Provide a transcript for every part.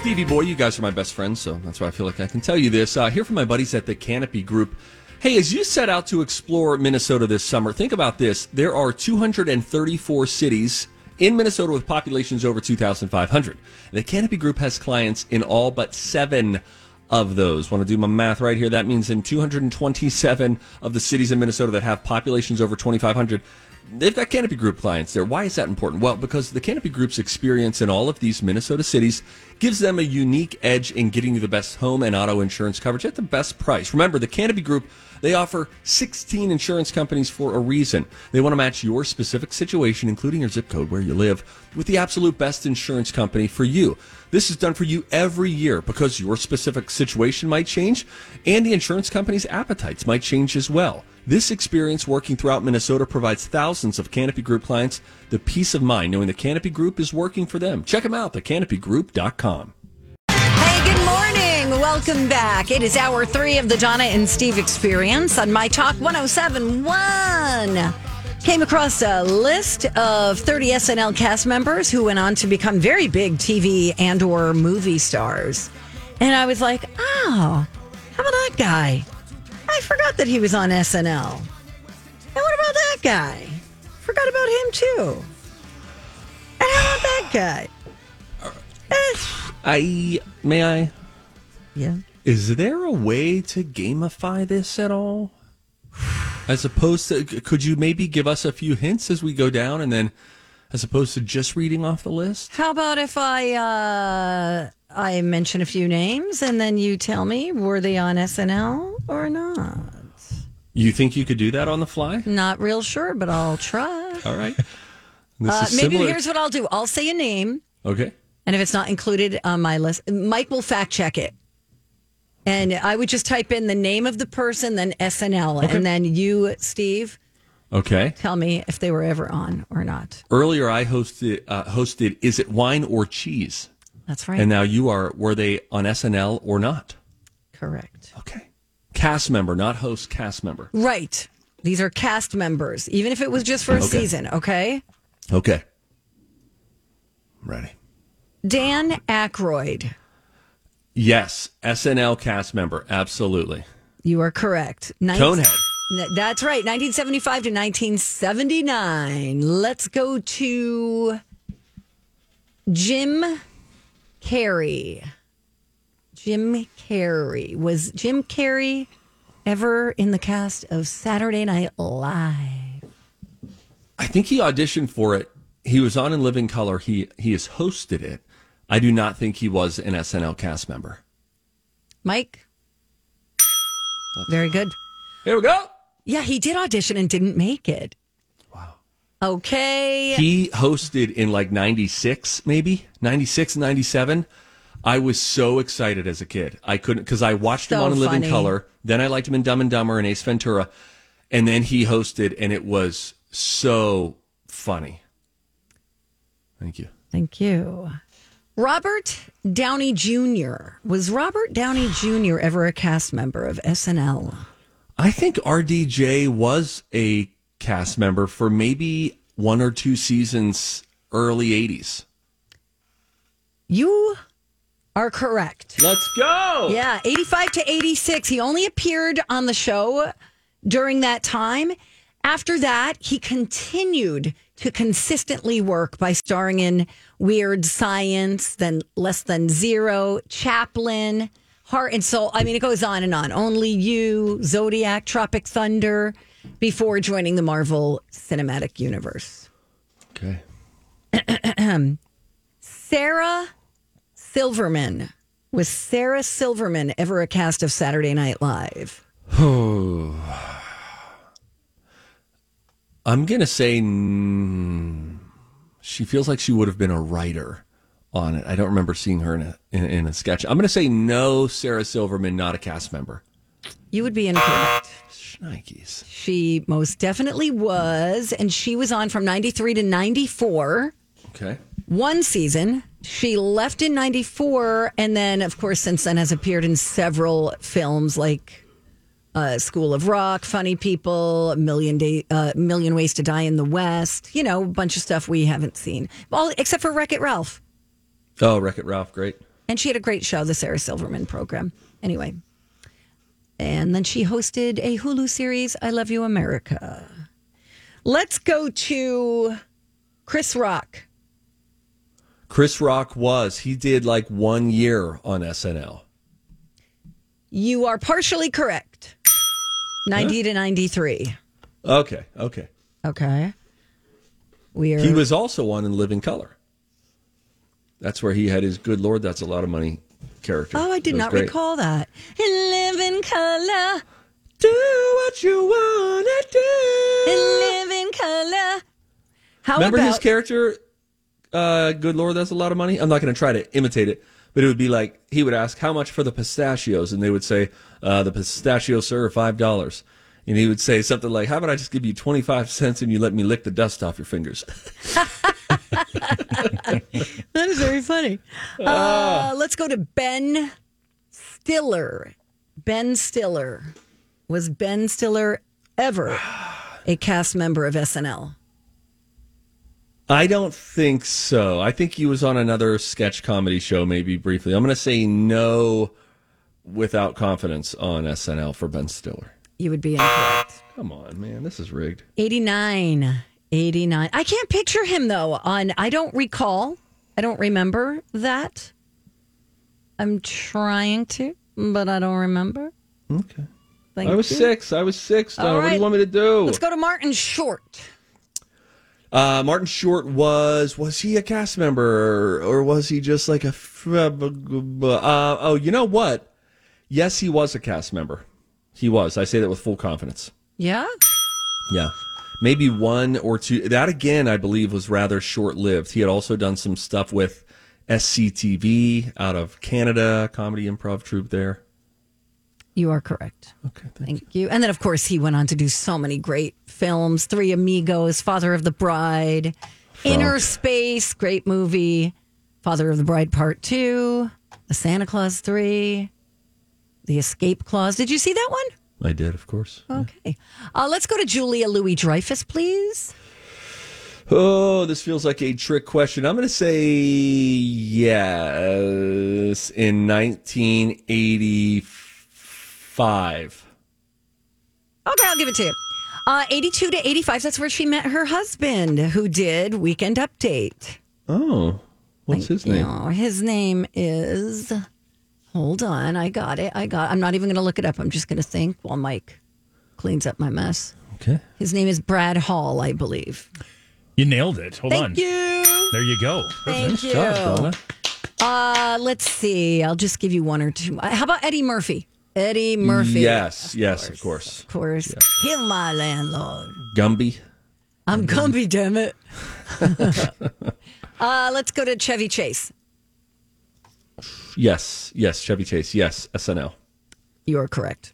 Stevie Boy, you guys are my best friends, so that's why I feel like I can tell you this. Uh, here from my buddies at the Canopy Group. Hey, as you set out to explore Minnesota this summer, think about this. There are 234 cities in Minnesota with populations over 2,500. The Canopy Group has clients in all but seven of those. Want to do my math right here? That means in 227 of the cities in Minnesota that have populations over 2,500, they've got Canopy Group clients there. Why is that important? Well, because the Canopy Group's experience in all of these Minnesota cities gives them a unique edge in getting you the best home and auto insurance coverage at the best price. Remember, the Canopy Group, they offer 16 insurance companies for a reason. They want to match your specific situation, including your zip code where you live, with the absolute best insurance company for you. This is done for you every year because your specific situation might change and the insurance company's appetites might change as well. This experience working throughout Minnesota provides thousands of Canopy Group clients the peace of mind knowing the Canopy Group is working for them. Check them out, thecanopygroup.com. Hey, good morning. Welcome back. It is hour three of the Donna and Steve experience on My Talk 1071. Came across a list of 30 SNL cast members who went on to become very big TV and or movie stars. And I was like, oh, how about that guy? I forgot that he was on SNL. And what about that guy? Forgot about him too. And how about that guy? I may I yeah. Is there a way to gamify this at all? As opposed to, could you maybe give us a few hints as we go down and then, as opposed to just reading off the list? How about if I uh, I mention a few names and then you tell me were they on SNL or not? You think you could do that on the fly? Not real sure, but I'll try. All right. Uh, maybe similar- here's what I'll do. I'll say a name, Okay. and if it's not included on my list, Mike will fact check it. And I would just type in the name of the person, then SNL, and then you, Steve, Okay. tell me if they were ever on or not. Earlier, I hosted uh, hosted Is it wine or cheese? That's right. And now you are. Were they on SNL or not? Correct. Okay. Cast member, not host. Cast member. Right. These are cast members, even if it was just for a Okay. season, okay? Okay. Ready. Dan Aykroyd. Yes, SNL cast member. Absolutely. You are correct. Conehead. N- That's right. 1975 to 1979. Let's go to Jim Carrey. Jim Carrey. Was Jim Carrey ever in the cast of Saturday Night Live? I think he auditioned for it. He was on in Living Color. He he has hosted it. I do not think he was an SNL cast member. Mike? Very good. Here we go. Yeah, he did audition and didn't make it. Wow. Okay. He hosted in like 96, maybe 96, 97. I was so excited as a kid. I couldn't, because I watched him on in Living. Color. Then I liked him in Dumb and Dumber and Ace Ventura. And then he hosted, and it was so funny. Thank you. Thank you. Robert Downey Jr. Was Robert Downey Jr. ever a cast member of SNL? I think RDJ was a cast member for maybe one or two seasons early 80s. You are correct. Let's go. Yeah, 85 to 86. He only appeared on the show during that time. After that, he continued to consistently work by starring in Weird Science, then Less Than Zero, Chaplin, Heart and Soul. I mean, it goes on and on. Only You, Zodiac, Tropic Thunder, before joining the Marvel Cinematic Universe. Okay. Sarah Silverman. Was Sarah Silverman ever a cast of Saturday Night Live? I'm gonna say mm, she feels like she would have been a writer on it. I don't remember seeing her in a in, in a sketch. I'm gonna say no. Sarah Silverman, not a cast member. You would be incorrect. She most definitely was, and she was on from 93 to 94. Okay. One season. She left in 94, and then, of course, since then has appeared in several films like uh, School of Rock, Funny People, Million, Day, uh, Million Ways to Die in the West, you know, a bunch of stuff we haven't seen. Well, except for Wreck It Ralph. Oh, Wreck It Ralph, great. And she had a great show, the Sarah Silverman program. Anyway. And then she hosted a Hulu series, I Love You America. Let's go to Chris Rock. Chris Rock was. He did like one year on SNL. You are partially correct. 90 to 93. Okay, okay. Okay. We are. He was also on In Living Color. That's where he had his good lord, that's a lot of money character. Oh, I did not great. recall that. In color. Do what you wanna do. And live in color. How Remember about his character? Uh, good lord, that's a lot of money. I'm not going to try to imitate it, but it would be like he would ask, "How much for the pistachios?" and they would say, uh, "The pistachios, sir, are five dollars." And he would say something like, "How about I just give you 25 cents and you let me lick the dust off your fingers?" That is very funny. Uh, let's go to Ben Stiller. Ben Stiller. Was Ben Stiller ever a cast member of SNL? I don't think so. I think he was on another sketch comedy show, maybe briefly. I'm going to say no without confidence on SNL for Ben Stiller. You would be incorrect. Come on, man. This is rigged. 89. 89. I can't picture him though on I don't recall. I don't remember that. I'm trying to, but I don't remember. Okay. Thank I was you. six. I was six. Donna. All What do you want me to do? Let's go to Martin Short. Uh, Martin Short was was he a cast member or, was he just like a? Uh, oh, you know what? Yes, he was a cast member. He was. I say that with full confidence. Yeah. Yeah. Maybe one or two. That again, I believe, was rather short lived. He had also done some stuff with SCTV out of Canada, comedy improv troupe there. You are correct. Okay, thank, Thank you. And then, of course, he went on to do so many great films Three Amigos, Father of the Bride, Inner Space, great movie, Father of the Bride Part Two, The Santa Claus Three, The Escape Clause. Did you see that one? I did, of course. Okay. Uh, let's go to Julia Louis Dreyfus, please. Oh, this feels like a trick question. I'm going to say yes in 1985. Okay, I'll give it to you. Uh, 82 to 85, that's where she met her husband, who did Weekend Update. Oh, what's his name? Oh, his name is. Hold on, I got it. I got. I'm not even going to look it up. I'm just going to think while Mike cleans up my mess. Okay. His name is Brad Hall, I believe. You nailed it. Hold Thank on. you. There you go. Thank you. Job, Donna. Uh, let's see. I'll just give you one or two. How about Eddie Murphy? Eddie Murphy. Yes, yes, of course. Of course. He's my landlord. Gumby. I'm Gumby, damn it. uh, let's go to Chevy Chase. Yes, yes, Chevy Chase. Yes, SNL. You are correct.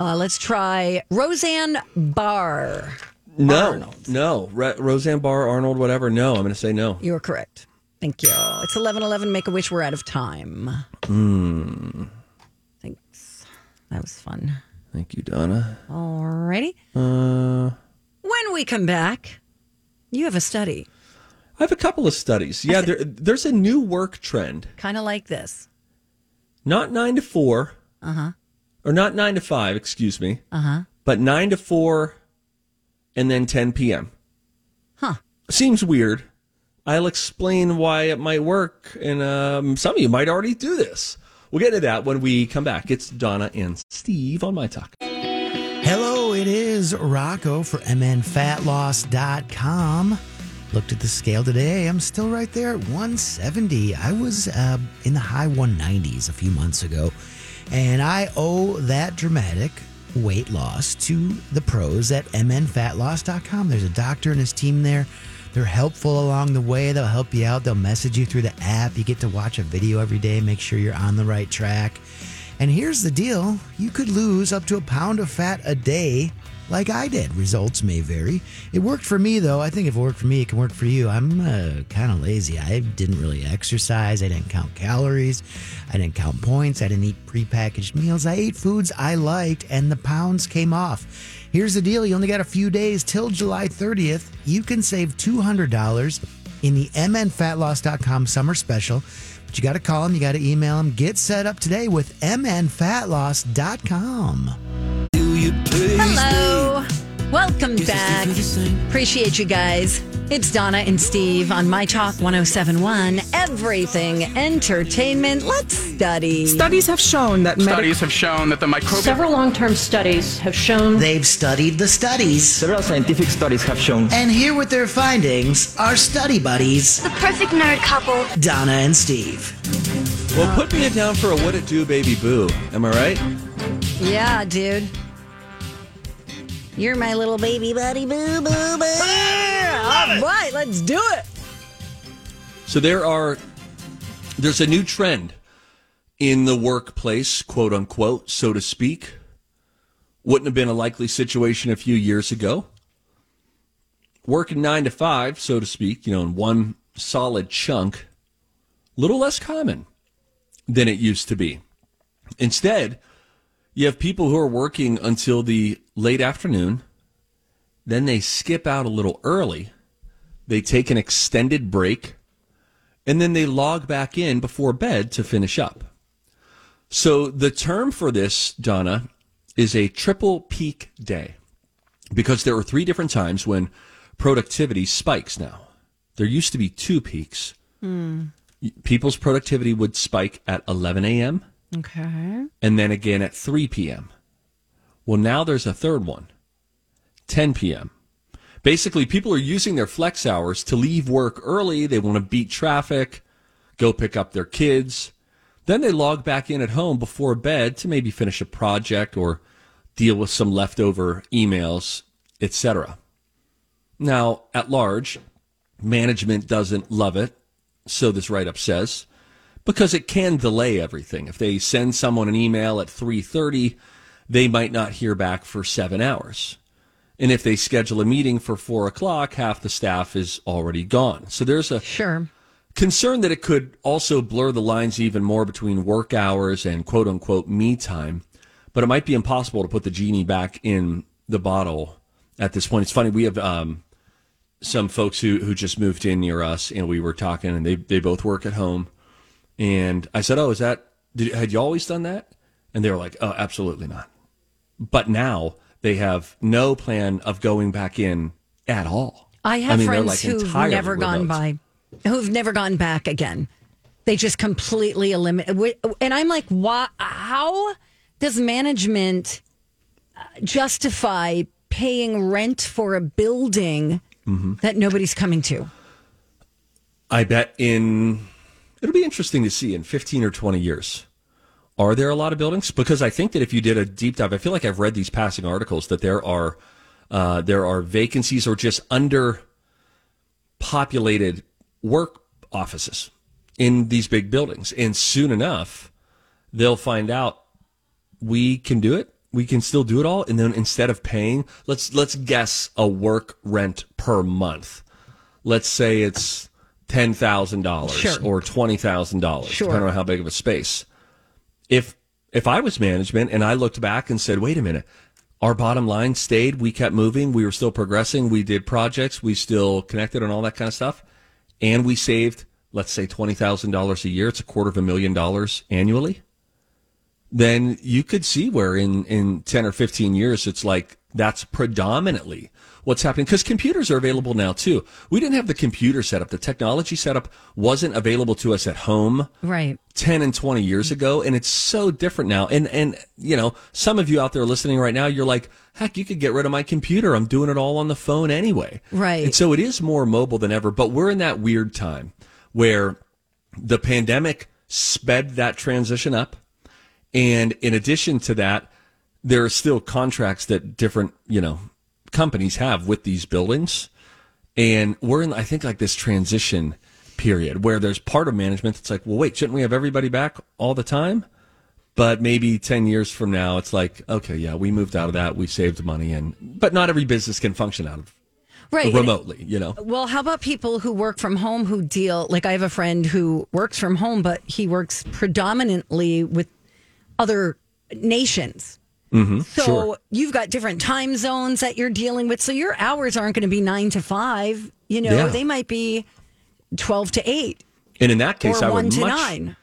Uh, let's try Roseanne Barr. No, Arnold. no. Re- Roseanne Barr, Arnold, whatever. No, I'm going to say no. You are correct. Thank you. It's 11:11. Make a wish. We're out of time. Hmm. That was fun. Thank you, Donna. Alrighty. Uh, When we come back, you have a study, I have a couple of studies. Yeah, there, there's a new work trend. kind of like this. Not nine to four. Uh huh. or not nine to five, excuse me, Uh huh. but nine to four and then 10 p.m. Huh. Seems weird. I'll explain why it might work, and um, some of you might already do this. We'll get to that when we come back. It's Donna and Steve on My Talk. Hello, it is Rocco for MNFatLoss.com. Looked at the scale today. I'm still right there at 170. I was uh, in the high 190s a few months ago. And I owe that dramatic weight loss to the pros at MNFatLoss.com. There's a doctor and his team there. They're helpful along the way. They'll help you out. They'll message you through the app. You get to watch a video every day, make sure you're on the right track. And here's the deal you could lose up to a pound of fat a day like I did. Results may vary. It worked for me, though. I think if it worked for me, it can work for you. I'm uh, kind of lazy. I didn't really exercise. I didn't count calories. I didn't count points. I didn't eat prepackaged meals. I ate foods I liked, and the pounds came off. Here's the deal you only got a few days till July 30th. You can save $200 in the mnfatloss.com summer special. But you got to call them, you got to email them. Get set up today with mnfatloss.com. Hello. Welcome back. Appreciate you guys. It's Donna and Steve on My Talk 1071. Everything entertainment. Let's study. Studies have shown that medic- Studies have shown that the microbial Several long term studies have shown They've studied the studies. Several scientific studies have shown And here with their findings are study buddies, The perfect nerd couple. Donna and Steve. Well, put me down for a what it do, baby boo. Am I right? Yeah, dude. You're my little baby buddy, boo, boo, boo. Ah, All right, let's do it. So there are there's a new trend in the workplace, quote unquote, so to speak. Wouldn't have been a likely situation a few years ago. Working nine to five, so to speak, you know, in one solid chunk, little less common than it used to be. Instead, you have people who are working until the late afternoon, then they skip out a little early, they take an extended break, and then they log back in before bed to finish up. So the term for this, Donna, is a triple peak day because there are three different times when productivity spikes now. There used to be two peaks. Hmm. People's productivity would spike at 11 a.m. Okay. and then again at 3 p.m. Well, now there's a third one, 10 p.m. Basically, people are using their flex hours to leave work early. They want to beat traffic, go pick up their kids. Then they log back in at home before bed to maybe finish a project or deal with some leftover emails, etc. Now, at large, management doesn't love it, so this write-up says, because it can delay everything. If they send someone an email at 3:30, they might not hear back for seven hours. And if they schedule a meeting for four o'clock, half the staff is already gone. So there's a Sure. concern that it could also blur the lines even more between work hours and quote unquote me time. But it might be impossible to put the genie back in the bottle at this point. It's funny, we have um, some folks who, who just moved in near us and we were talking and they, they both work at home. And I said, Oh, is that, did, had you always done that? And they were like, Oh, absolutely not. But now they have no plan of going back in at all. I have mean, friends like, who've never gone by, who've never gone back again. They just completely eliminate. And I'm like, why? How does management uh, justify paying rent for a building Mm-hmm. that nobody's coming to? I bet in it'll be interesting to see in 15 or 20 years. Are there a lot of buildings? Because I think that if you did a deep dive, I feel like I've read these passing articles that there are uh, there are vacancies or just under populated work offices in these big buildings, and soon enough they'll find out we can do it. We can still do it all, and then instead of paying, let's let's guess a work rent per month. Let's say it's ten thousand dollars or twenty thousand dollars, Sure. depending on how big of a space. If if I was management and I looked back and said, "Wait a minute, our bottom line stayed. We kept moving. We were still progressing. We did projects. We still connected and all that kind of stuff, and we saved, let's say, twenty thousand dollars a year. It's a quarter of a million dollars annually." then you could see where in, in 10 or 15 years, it's like that's predominantly what's happening because computers are available now too. We didn't have the computer setup. The technology setup wasn't available to us at home. Right. 10 and 20 years ago and it's so different now and and you know some of you out there listening right now you're like heck you could get rid of my computer i'm doing it all on the phone anyway Right. and so it is more mobile than ever but we're in that weird time where the pandemic sped that transition up and in addition to that there are still contracts that different you know companies have with these buildings and we're in i think like this transition period where there's part of management that's like well wait shouldn't we have everybody back all the time but maybe 10 years from now it's like okay yeah we moved out of that we saved money and but not every business can function out of Right. remotely you know Well, how about people who work from home who deal like I have a friend who works from home, but he works predominantly with other nations. Mm-hmm, So sure you've got different time zones that you're dealing with. So your hours aren't going to be nine to five. You know, Yeah. they might be 12 to eight and in that case i one would to much nine.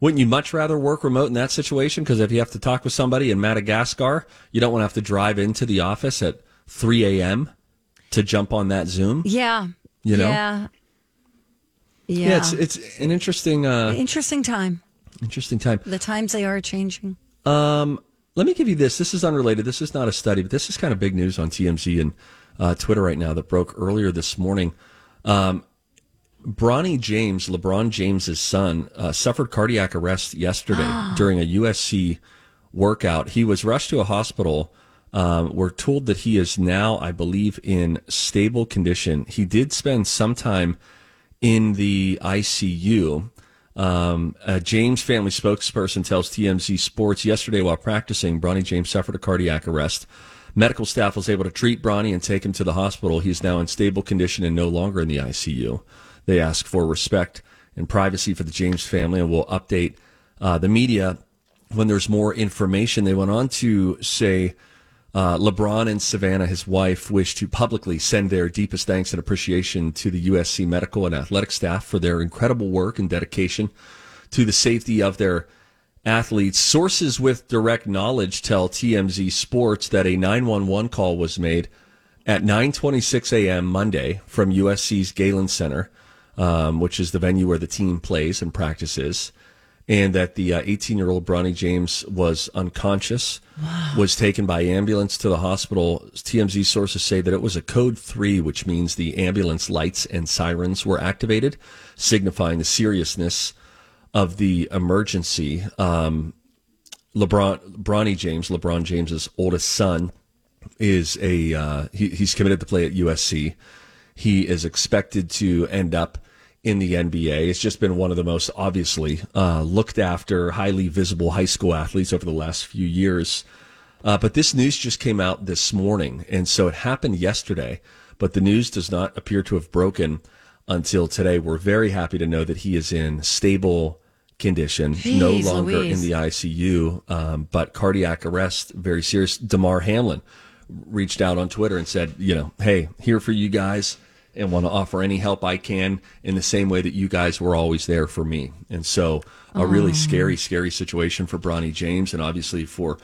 wouldn't you much rather work remote in that situation because if you have to talk with somebody in madagascar you don't want to have to drive into the office at 3 a.m to jump on that zoom Yeah. You know? Yeah. Yeah. yeah it's it's an interesting uh Interesting time. interesting time The times they are changing. Um, let me give you this. This is unrelated. This is not a study, but this is kind of big news on TMZ and uh, Twitter right now that broke earlier this morning. Um, Bronny James, LeBron James's son, uh, suffered cardiac arrest yesterday during a USC workout. He was rushed to a hospital. Um, we're told that he is now, I believe, in stable condition. He did spend some time in the ICU. Um, a James family spokesperson tells TMZ Sports yesterday while practicing, Bronny James suffered a cardiac arrest. Medical staff was able to treat Bronny and take him to the hospital. He's now in stable condition and no longer in the ICU. They ask for respect and privacy for the James family and will update uh, the media when there's more information. They went on to say uh, LeBron and Savannah, his wife, wish to publicly send their deepest thanks and appreciation to the USC medical and athletic staff for their incredible work and dedication to the safety of their athletes. Sources with direct knowledge tell TMZ Sports that a 911 call was made at 9:26 a.m. Monday from USC's Galen Center, um, which is the venue where the team plays and practices, and that the 18-year-old Bronny James was unconscious, was taken by ambulance to the hospital. TMZ sources say that it was a code three, which means the ambulance lights and sirens were activated, signifying the seriousness of the emergency. Um, LeBron, Bronny James, LeBron James's oldest son, is a uh, he, he's committed to play at USC. He is expected to end up in the NBA. It's just been one of the most obviously uh, looked after, highly visible high school athletes over the last few years. Uh, but this news just came out this morning, and so it happened yesterday. But the news does not appear to have broken until today. We're very happy to know that he is in stable condition, no longer Louise. in the ICU, um, but cardiac arrest, very serious. Damar Hamlin reached out on Twitter and said, you know, hey, here for you guys and want to offer any help I can in the same way that you guys were always there for me. And so a really scary, scary situation for Bronny James and obviously for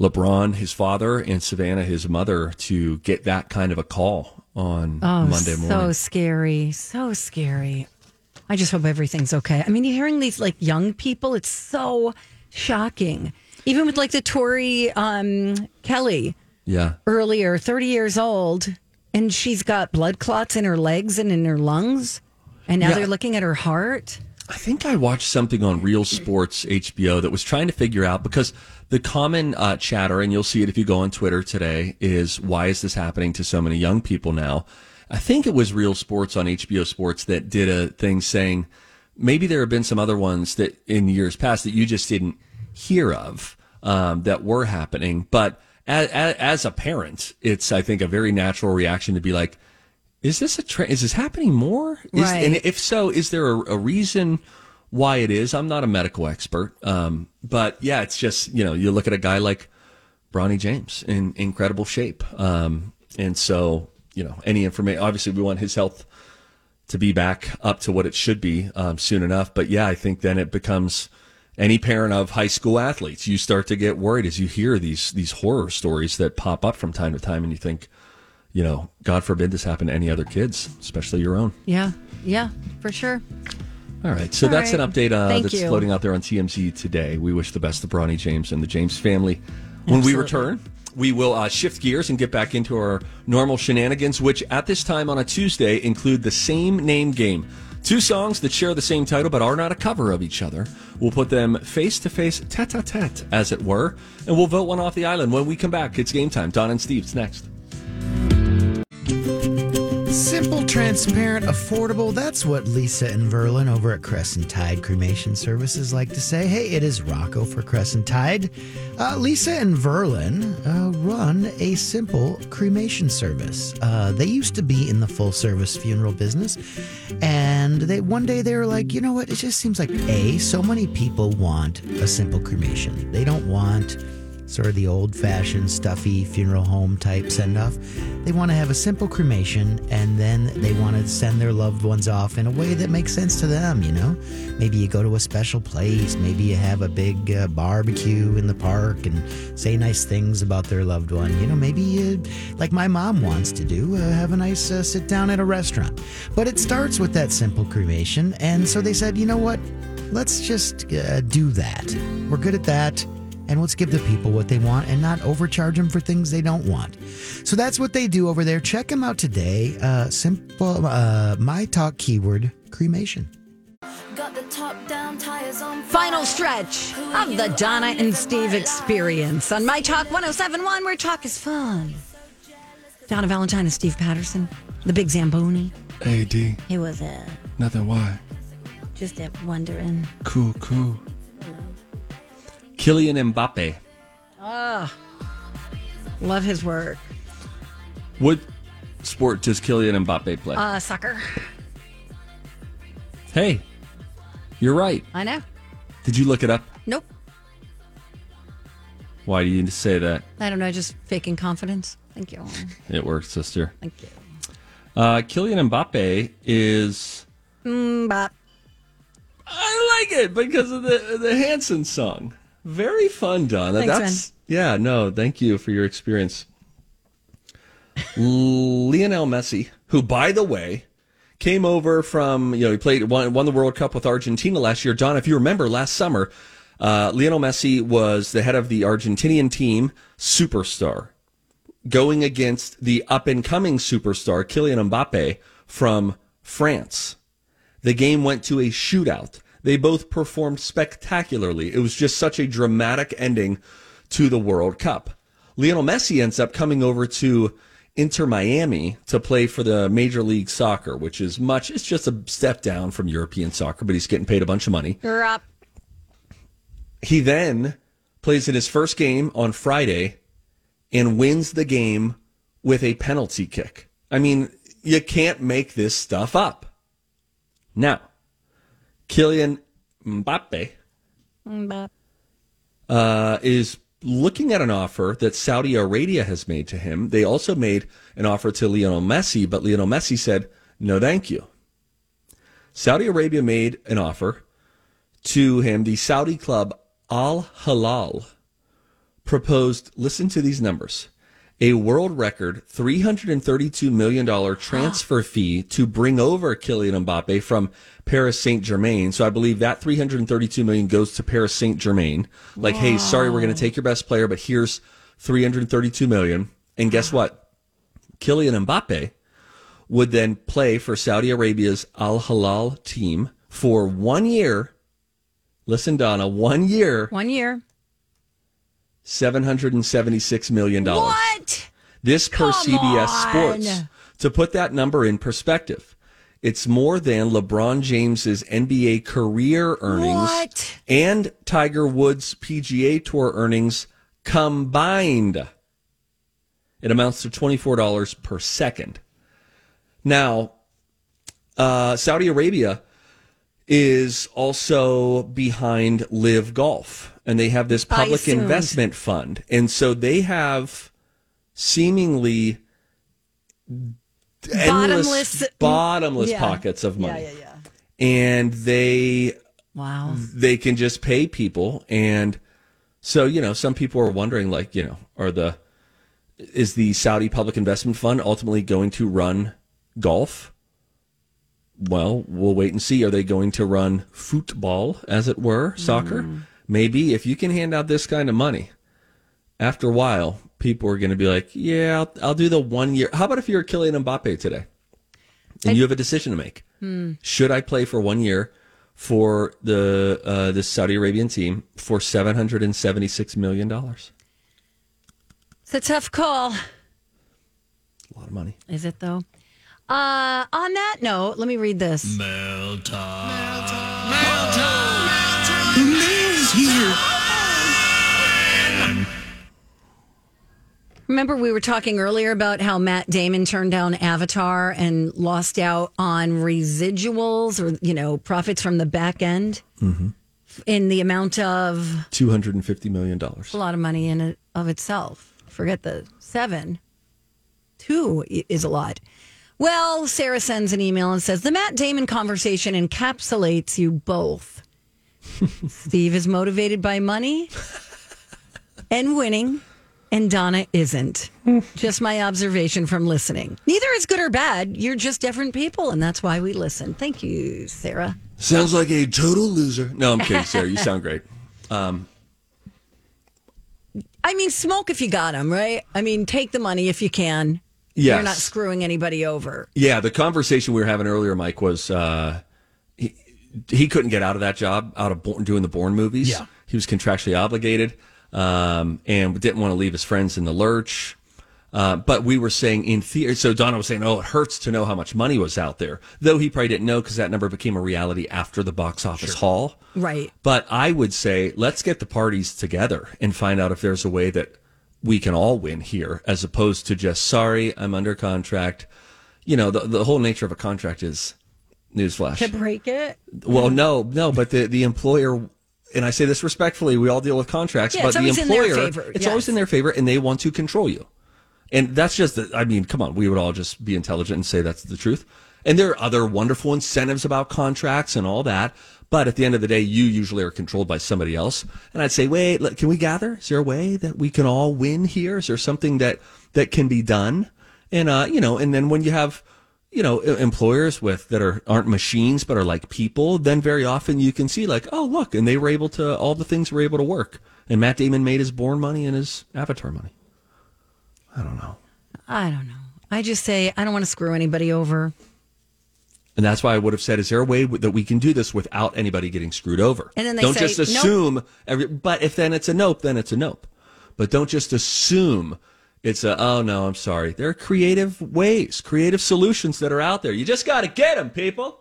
LeBron, his father, and Savannah, his mother, to get that kind of a call on Monday morning. So scary. So scary. I just hope everything's okay. I mean, you're hearing these like young people, it's so shocking. Even with like the Tori um, Kelly yeah. earlier, 30 years old, and she's got blood clots in her legs and in her lungs. And now Yeah. they're looking at her heart. I think I watched something on Real Sports HBO that was trying to figure out because the common uh, chatter, and you'll see it if you go on Twitter today, is why is this happening to so many young people now? I think it was Real Sports on HBO Sports that did a thing saying maybe there have been some other ones that in years past that you just didn't hear of um, that were happening. But as, as a parent, it's I think a very natural reaction to be like, is this a trend? Is this happening more? Is, Right. And if so, is there a, a reason why it is? I'm not a medical expert, um, but yeah, it's just you know you look at a guy like Bronny James in incredible shape, um, and so you know any information. Obviously, we want his health to be back up to what it should be um, soon enough. But yeah, I think then it becomes any parent of high school athletes, you start to get worried as you hear these these horror stories that pop up from time to time, and you think, you know, God forbid this happen to any other kids, especially your own. Yeah, yeah, for sure. All right, so All that's right. an update uh, that's you. floating out there on TMZ today. We wish the best to Bronny James and the James family. When we return, we will uh, shift gears and get back into our normal shenanigans, which at this time on a Tuesday include the same name game. Two songs that share the same title but are not a cover of each other. We'll put them face to face, tete a tete, as it were, and we'll vote one off the island. When we come back, it's game time. Don and Steve's next. Simple, transparent, affordable. That's what Lisa and Verlin over at Crescent Tide Cremation Services like to say. Hey, it is Rocco for Crescent Tide. Uh, Lisa and Verlin uh, run a simple cremation service. Uh, they used to be in the full service funeral business, and they one day they were like, you know what? It just seems like a so many people want a simple cremation. They don't want sort of the old fashioned, stuffy funeral home type send off. They want to have a simple cremation and then they want to send their loved ones off in a way that makes sense to them, you know? Maybe you go to a special place, maybe you have a big uh, barbecue in the park and say nice things about their loved one. You know, maybe you, like my mom wants to do, uh, have a nice uh, sit down at a restaurant. But it starts with that simple cremation. And so they said, you know what? Let's just uh, do that. We're good at that and let's give the people what they want and not overcharge them for things they don't want. So that's what they do over there. Check them out today. Uh, simple, uh, my talk keyword cremation. Final stretch of the Donna and Steve experience on My Talk 1071, where talk is fun. Donna Valentine and Steve Patterson, the big Zamboni. AD, He was uh, nothing why. just wondering. Cool, cool. Kylian Mbappe. Ah, love his work. What sport does Kylian Mbappe play? Uh, soccer. hey, you're right. I know. Did you look it up? Nope. Why do you need to say that? I don't know. Just faking confidence. Thank you. It works, sister. Thank you. Uh, Kylian Mbappe is. Bop. I like it because of the the Hanson song. Very fun, Donna. Thanks, That's yeah. No, thank you for your experience. Lionel Messi, who by the way came over from you know he played won, won the World Cup with Argentina last year. Don, if you remember last summer, uh, Lionel Messi was the head of the Argentinian team, superstar, going against the up and coming superstar Kylian Mbappe from France. The game went to a shootout. They both performed spectacularly. It was just such a dramatic ending to the World Cup. Lionel Messi ends up coming over to Inter Miami to play for the Major League Soccer, which is much, it's just a step down from European soccer, but he's getting paid a bunch of money. You're up. He then plays in his first game on Friday and wins the game with a penalty kick. I mean, you can't make this stuff up. Now, Kylian Mbappe bop. uh, is looking at an offer that Saudi Arabia has made to him. They also made an offer to Lionel Messi, but Lionel Messi said, no, thank you. Saudi Arabia made an offer to him. The Saudi club Al Hilal proposed, listen to these numbers, a world record $332 million transfer fee to bring over Kylian Mbappe from Paris Saint Germain. So I believe that 332 million goes to Paris Saint Germain. Like, hey, sorry, we're going to take your best player, but here's 332 million. And guess what? Kylian Mbappe would then play for Saudi Arabia's Al Hilal team for one year. Listen, Donna, one year, One year. $776 million. What? This per Come CBS on. Sports. To put that number in perspective, it's more than LeBron James's NBA career earnings What? and Tiger Woods PGA Tour earnings combined. It amounts to $24 per second. Now, uh, Saudi Arabia is also behind LIV Golf, and they have this public investment fund, and so they have seemingly endless, Bottomless- bottomless Yeah. pockets of Yeah, money yeah, yeah. and they Wow. they can just pay people and so you know some people are wondering like you know are the is the saudi public investment fund ultimately going to run golf well we'll wait and see are they going to run football as it were soccer maybe if you can hand out this kind of money after a while people are going to be like yeah I'll, I'll do the one year how about if you're Kylian Mbappe today and you have a decision to make should I play for one year for the uh, the Saudi Arabian team for seven hundred and seventy six million dollars? It's a tough call. A lot of money. Is it though? Uh, on that note, let me read this. Remember, we were talking earlier about how Matt Damon turned down Avatar and lost out on residuals or, you know, profits from the back end in the amount of Two hundred and fifty million dollars. a lot of money in it of itself. Forget the seven. Two is a lot. Well, Sarah sends an email and says the Matt Damon conversation encapsulates you both. Steve is motivated by money and winning, and Donna isn't. just my observation from listening. Neither is good or bad. You're just different people, and that's why we listen. Thank you, Sarah. Sounds like a total loser. No, I'm kidding, Sarah. You sound great. Um, I mean, smoke if you got them, right? I mean, take the money if you can. Yes. You're not screwing anybody over. yeah, the conversation we were having earlier, Mike, was uh, he, he couldn't get out of that job, out of Bourne, doing the Bourne movies. Yeah. he was contractually obligated, um, and didn't want to leave his friends in the lurch. Uh, but we were saying in theory, so Donna was saying, "Oh, it hurts to know how much money was out there," though he probably didn't know because that number became a reality after the box office haul. Right. But I would say let's get the parties together and find out if there's a way that we can all win here, as opposed to just sorry, I'm under contract. You know, the the whole nature of a contract is newsflash. To break it? Well, no, no, but the the employer, and I say this respectfully, we all deal with contracts, Yeah, but the always in their employer, it's yes. always in their favor, and they want to control you, and that's just, the, I mean, come on, we would all just be intelligent and say that's the truth. And there are other wonderful incentives about contracts and all that, but at the end of the day, you usually are controlled by somebody else. And I'd say, wait, look, can we gather? Is there a way that we can all win here? Is there something that that can be done? And uh, you know, and then when you have you know employers with that are aren't machines but are like people then very often you can see like oh look and they were able to all the things were able to work and matt damon made his Bourne money and his avatar money i don't know I don't know. I just say I don't want to screw anybody over. And that's why i would have said is there a way w- that we can do this without anybody getting screwed over And then they don't say, just "Nope." assume every, but if then it's a nope then it's a nope but don't just assume it's a oh no i'm sorry there are creative ways creative solutions that are out there you just got to get them people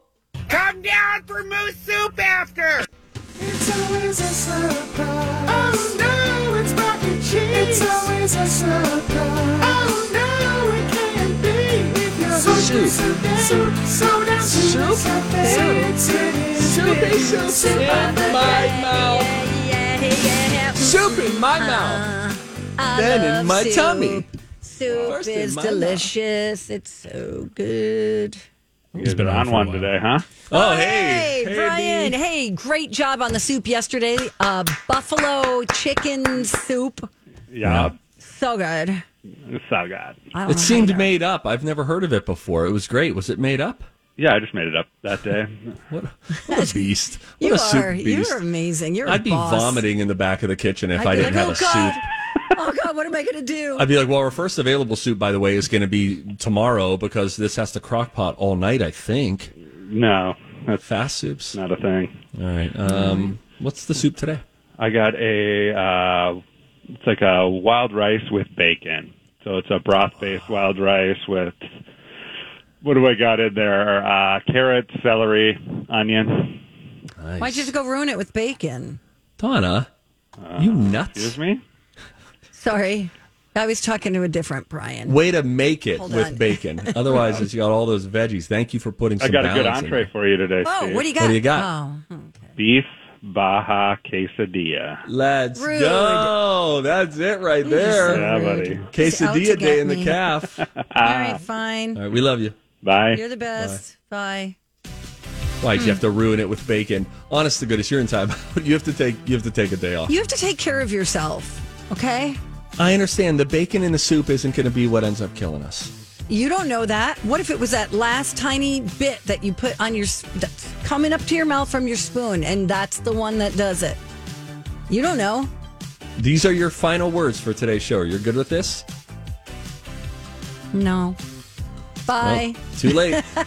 Come down for moose soup after. It's always a surprise. Oh no, it's mac and cheese. It's always a surprise. Oh no, it can't be. If Soup. soup, so soup, soup, soup, in my mouth soup in my mouth Then in my soup. tummy. Soup First is my mouth. delicious. It's so good. He's been on one today, huh? Oh, Hey, hey, Brian. B. Hey, great job on the soup yesterday. Uh, buffalo chicken soup. Yeah, So good. It's so good. I don't know how It seemed you- made up. I've never heard of it before. It was great. Was it made up? Yeah, I just made it up that day. What a, what a beast. What You a soup are. beast. You're amazing. You're. a I'd be boss. vomiting in the back of the kitchen if I'd I didn't like, have "Oh, a God. soup. Oh God, what am I going to do? I'd be like, well, our first available soup, by the way, is going to be tomorrow because this has to crock pot all night, I think. No, that's Fast soups. not a thing. All right. Um, what's the soup today? I got a, uh, it's like a wild rice with bacon. So it's a broth-based wild rice with, what do I got in there? Uh, carrots, celery, onion. Nice. Why'd you have to go ruin it with bacon? Donna, you nuts. Excuse me? Sorry, I was talking to a different Brian. Way to make it Hold with on. bacon. Otherwise, it's got all those veggies. Thank you for putting some I got a good entree for you today, Oh, Steve. what do you got? What do you got? Oh, Beef Baja quesadilla. Let's Rude. go. That's it right there. Yeah, rude. buddy. Quesadilla day get in the me. calf. All all right, fine. right, we love you. Bye. You're the best. Bye. Why do you have to ruin it with bacon? Honest to goodness, you're in time. you have to take you have to take a day off. You have to take care of yourself, okay? I understand the bacon in the soup isn't going to be what ends up killing us. You don't know that. What if it was that last tiny bit that you put on your coming up to your mouth from your spoon, and that's the one that does it? You don't know. These are your final words for today's show. You're good with this? No. Bye. Well, too late.